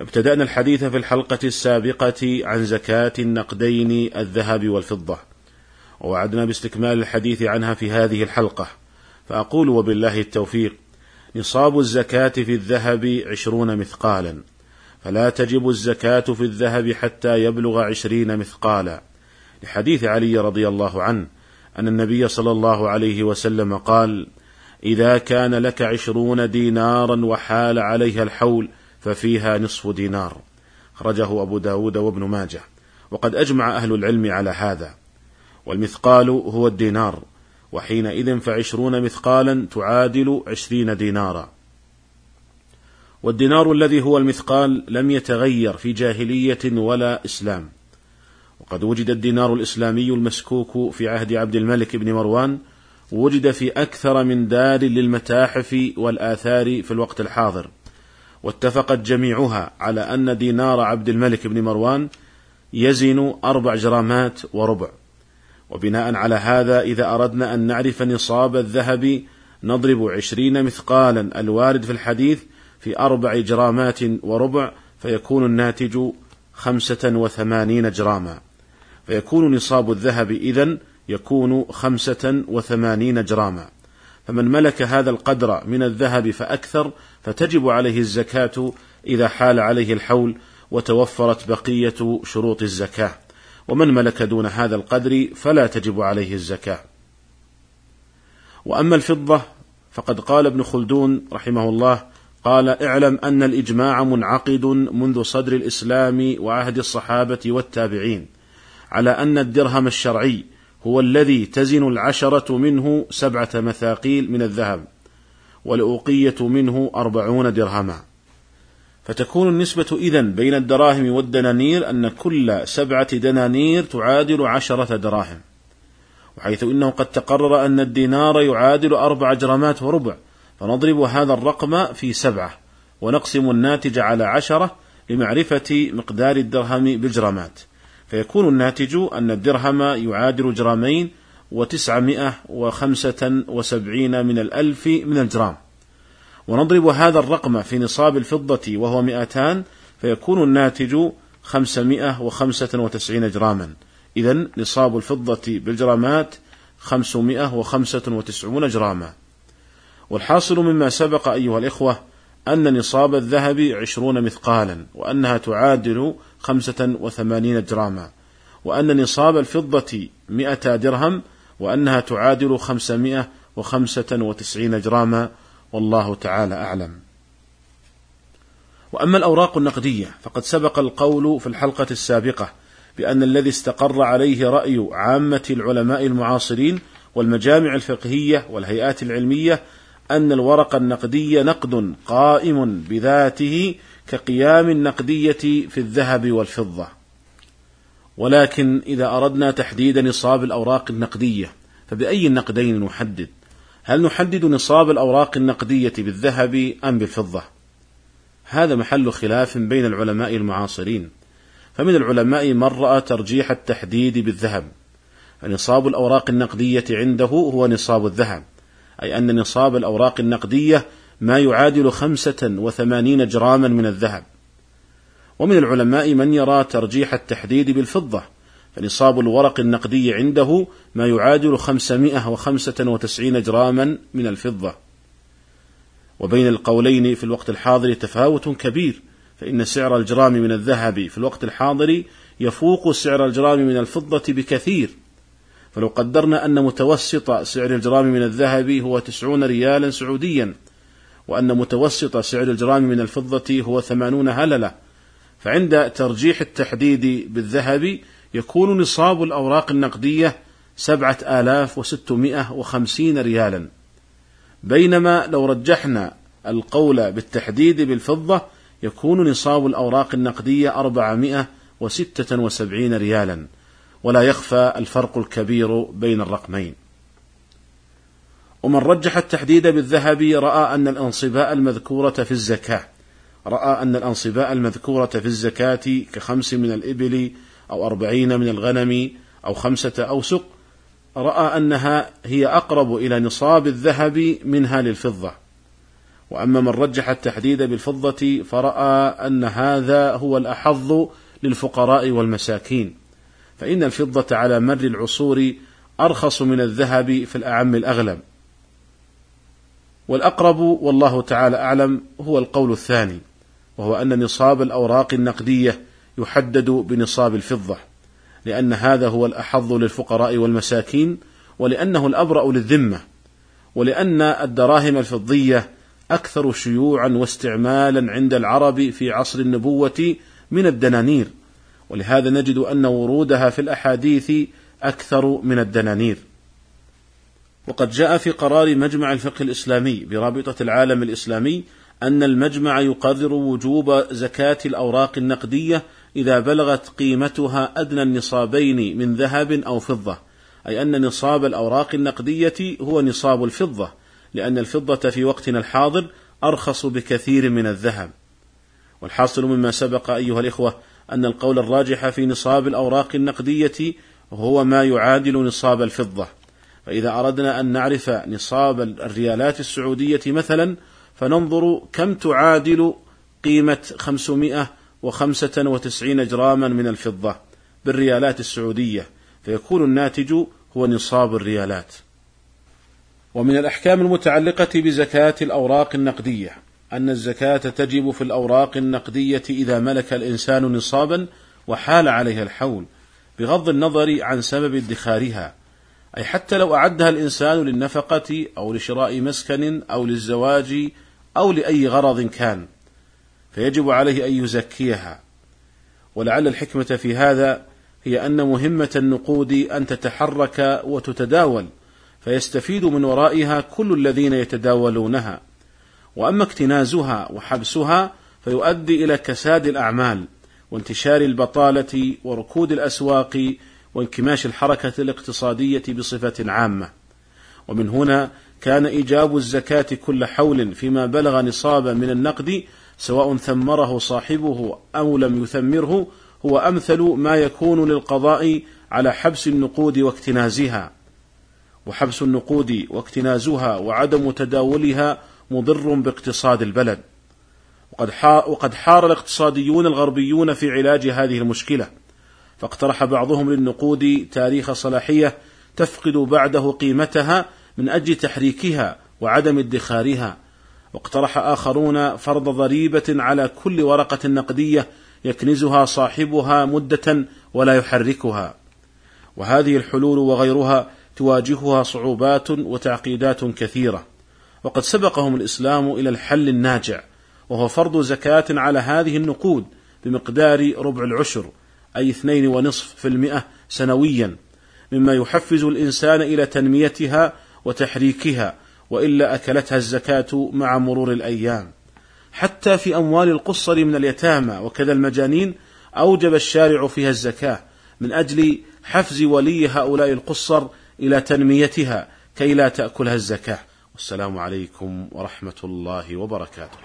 ابتدأنا الحديث في الحلقة السابقة عن زكاة النقدين الذهب والفضة. ووعدنا باستكمال الحديث عنها في هذه الحلقة. فأقول وبالله التوفيق نصاب الزكاة في الذهب عشرون مثقالا فلا تجب الزكاة في الذهب حتى يبلغ عشرين مثقالا. لحديث علي رضي الله عنه أن النبي صلى الله عليه وسلم قال إذا كان لك عشرون دينارا وحال عليها الحول ففيها نصف دينار. خرجه أبو داود وابن ماجه. وقد أجمع أهل العلم على هذا. والمثقال هو الدينار. وحينئذ فعشرون مثقالا تعادل عشرين دينارا. والدينار الذي هو المثقال لم يتغير في جاهلية ولا إسلام. وقد وجد الدينار الإسلامي المسكوك في عهد عبد الملك بن مروان وجد في أكثر من دار للمتاحف والآثار في الوقت الحاضر. واتفقت جميعها على أن دينار عبد الملك بن مروان يزن أربع جرامات وربع. وبناء على هذا إذا أردنا أن نعرف نصاب الذهب نضرب عشرين مثقالا الوارد في الحديث في أربع جرامات وربع فيكون الناتج خمسة وثمانين جراما. فيكون نصاب الذهب إذن يكون خمسة وثمانين جراما. فمن ملك هذا القدر من الذهب فأكثر فتجب عليه الزكاة إذا حال عليه الحول وتوفرت بقية شروط الزكاة. ومن ملك دون هذا القدر فلا تجب عليه الزكاة. وأما الفضة فقد قال ابن خلدون رحمه الله قال اعلم أن الإجماع منعقد منذ صدر الإسلام وعهد الصحابة والتابعين على أن الدرهم الشرعي هو الذي تزن العشرة منه سبعة مثاقيل من الذهب والأوقية منه أربعون درهما. فتكون النسبة إذن بين الدراهم والدنانير أن كل سبعة دنانير تعادل عشرة دراهم وحيث إنه قد تقرر أن الدينار يعادل أربع جرامات وربع. فنضرب هذا الرقم في سبعة ونقسم الناتج على عشرة لمعرفة مقدار الدرهم بالجرامات. فيكون الناتج أن الدرهم يعادل جرامين وتسعمائة وخمسة وسبعين من الألف من الجرام. ونضرب هذا الرقم في نصاب الفضة وهو مئتان فيكون الناتج خمسمائة وخمسة وتسعين جراما. إذا نصاب الفضة بالجرامات خمسمائة وخمسة وتسعون جراما. والحاصل مما سبق أيها الإخوة أن نصاب الذهب عشرون مثقالا وأنها تعادل خمسة وثمانين جراما وأن نصاب الفضة مئة درهم وأنها تعادل خمسمائة وخمسة وتسعين جراما والله تعالى أعلم وأما الأوراق النقدية فقد سبق القول في الحلقة السابقة بأن الذي استقر عليه رأي عامة العلماء المعاصرين والمجامع الفقهية والهيئات العلمية أن الورق النقدي نقد قائم بذاته كقيام النقدية في الذهب والفضة. ولكن إذا أردنا تحديد نصاب الأوراق النقدية فبأي النقدين نحدد؟ هل نحدد نصاب الأوراق النقدية بالذهب أم بالفضة؟ هذا محل خلاف بين العلماء المعاصرين، فمن العلماء من رأى ترجيح التحديد بالذهب، فنصاب الأوراق النقدية عنده هو نصاب الذهب، أي أن نصاب الأوراق النقدية ما يعادل خمسة وثمانين جراما من الذهب ومن العلماء من يرى ترجيح التحديد بالفضة فنصاب الورق النقدي عنده ما يعادل خمسمائة وخمسة وتسعين جراما من الفضة. وبين القولين في الوقت الحاضر تفاوت كبير فإن سعر الجرام من الذهب في الوقت الحاضر يفوق سعر الجرام من الفضة بكثير. فلو قدرنا أن متوسط سعر الجرام من الذهب هو تسعون ريالا سعوديا وأن متوسط سعر الجرام من الفضة هو ثمانون هللة فعند ترجيح التحديد بالذهب يكون نصاب الأوراق النقدية سبعة آلاف وستمائة وخمسين ريالا. بينما لو رجحنا القول بالتحديد بالفضة يكون نصاب الأوراق النقدية أربعمائة وستة وسبعين ريالا. ولا يخفى الفرق الكبير بين الرقمين. ومن رجح التحديد بالذهب رأى أن الأنصباء المذكورة في الزكاة رأى أن الأنصباء المذكورة في الزكاة كخمس من الإبل أو أربعين من الغنم أو خمسة أوسق رأى أنها هي أقرب إلى نصاب الذهب منها للفضة. وأما من رجح التحديد بالفضة فرأى أن هذا هو الأحظ للفقراء والمساكين فإن الفضة على مر العصور أرخص من الذهب في الأعم الأغلب. والأقرب والله تعالى أعلم هو القول الثاني. وهو أن نصاب الأوراق النقدية يحدد بنصاب الفضة لأن هذا هو الأحظ للفقراء والمساكين ولأنه الأبرأ للذمة ولأن الدراهم الفضية أكثر شيوعا واستعمالا عند العرب في عصر النبوة من الدنانير ولهذا نجد أن ورودها في الأحاديث أكثر من الدنانير. وقد جاء في قرار مجمع الفقه الإسلامي برابطة العالم الإسلامي أن المجمع يقرر وجوب زكاة الأوراق النقدية إذا بلغت قيمتها أدنى النصابين من ذهب أو فضة، أي أن نصاب الأوراق النقدية هو نصاب الفضة، لأن الفضة في وقتنا الحاضر أرخص بكثير من الذهب. والحاصل مما سبق أيها الإخوة أن القول الراجح في نصاب الأوراق النقدية هو ما يعادل نصاب الفضة. فإذا أردنا أن نعرف نصاب الريالات السعودية مثلا فننظر كم تعادل قيمة 595 وتسعين جراما من الفضة بالريالات السعودية فيكون الناتج هو نصاب الريالات. ومن الأحكام المتعلقة بزكاة الأوراق النقدية أن الزكاة تجب في الأوراق النقدية إذا ملك الإنسان نصابا وحال عليها الحول بغض النظر عن سبب ادخارها أي حتى لو أعدها الإنسان للنفقة أو لشراء مسكن أو للزواج أو لأي غرض كان فيجب عليه أن يزكيها. ولعل الحكمة في هذا هي أن مهمة النقود أن تتحرك وتتداول فيستفيد من ورائها كل الذين يتداولونها. وأما اكتنازها وحبسها فيؤدي إلى كساد الأعمال وانتشار البطالة وركود الأسواق وانكماش الحركة الاقتصادية بصفة عامة. ومن هنا كان إيجاب الزكاة كل حول فيما بلغ نصابا من النقد سواء ثمره صاحبه أو لم يثمره هو أمثل ما يكون للقضاء على حبس النقود واكتنازها. وحبس النقود واكتنازها وعدم تداولها مضر باقتصاد البلد. وقد وقد حار الاقتصاديون الغربيون في علاج هذه المشكلة. فاقترح بعضهم للنقود تاريخ صلاحية تفقد بعده قيمتها من أجل تحريكها وعدم ادخارها. واقترح آخرون فرض ضريبة على كل ورقة نقدية يكنزها صاحبها مدة ولا يحركها. وهذه الحلول وغيرها تواجهها صعوبات وتعقيدات كثيرة. وقد سبقهم الإسلام إلى الحل الناجع وهو فرض زكاة على هذه النقود بمقدار ربع العشر أي اثنين ونصف في المئة سنويا مما يحفز الإنسان إلى تنميتها وتحريكها وإلا أكلتها الزكاة مع مرور الأيام. حتى في أموال القصر من اليتامى وكذا المجانين أوجب الشارع فيها الزكاة من أجل حفز ولي هؤلاء القصر إلى تنميتها كي لا تأكلها الزكاة. والسلام عليكم ورحمة الله وبركاته.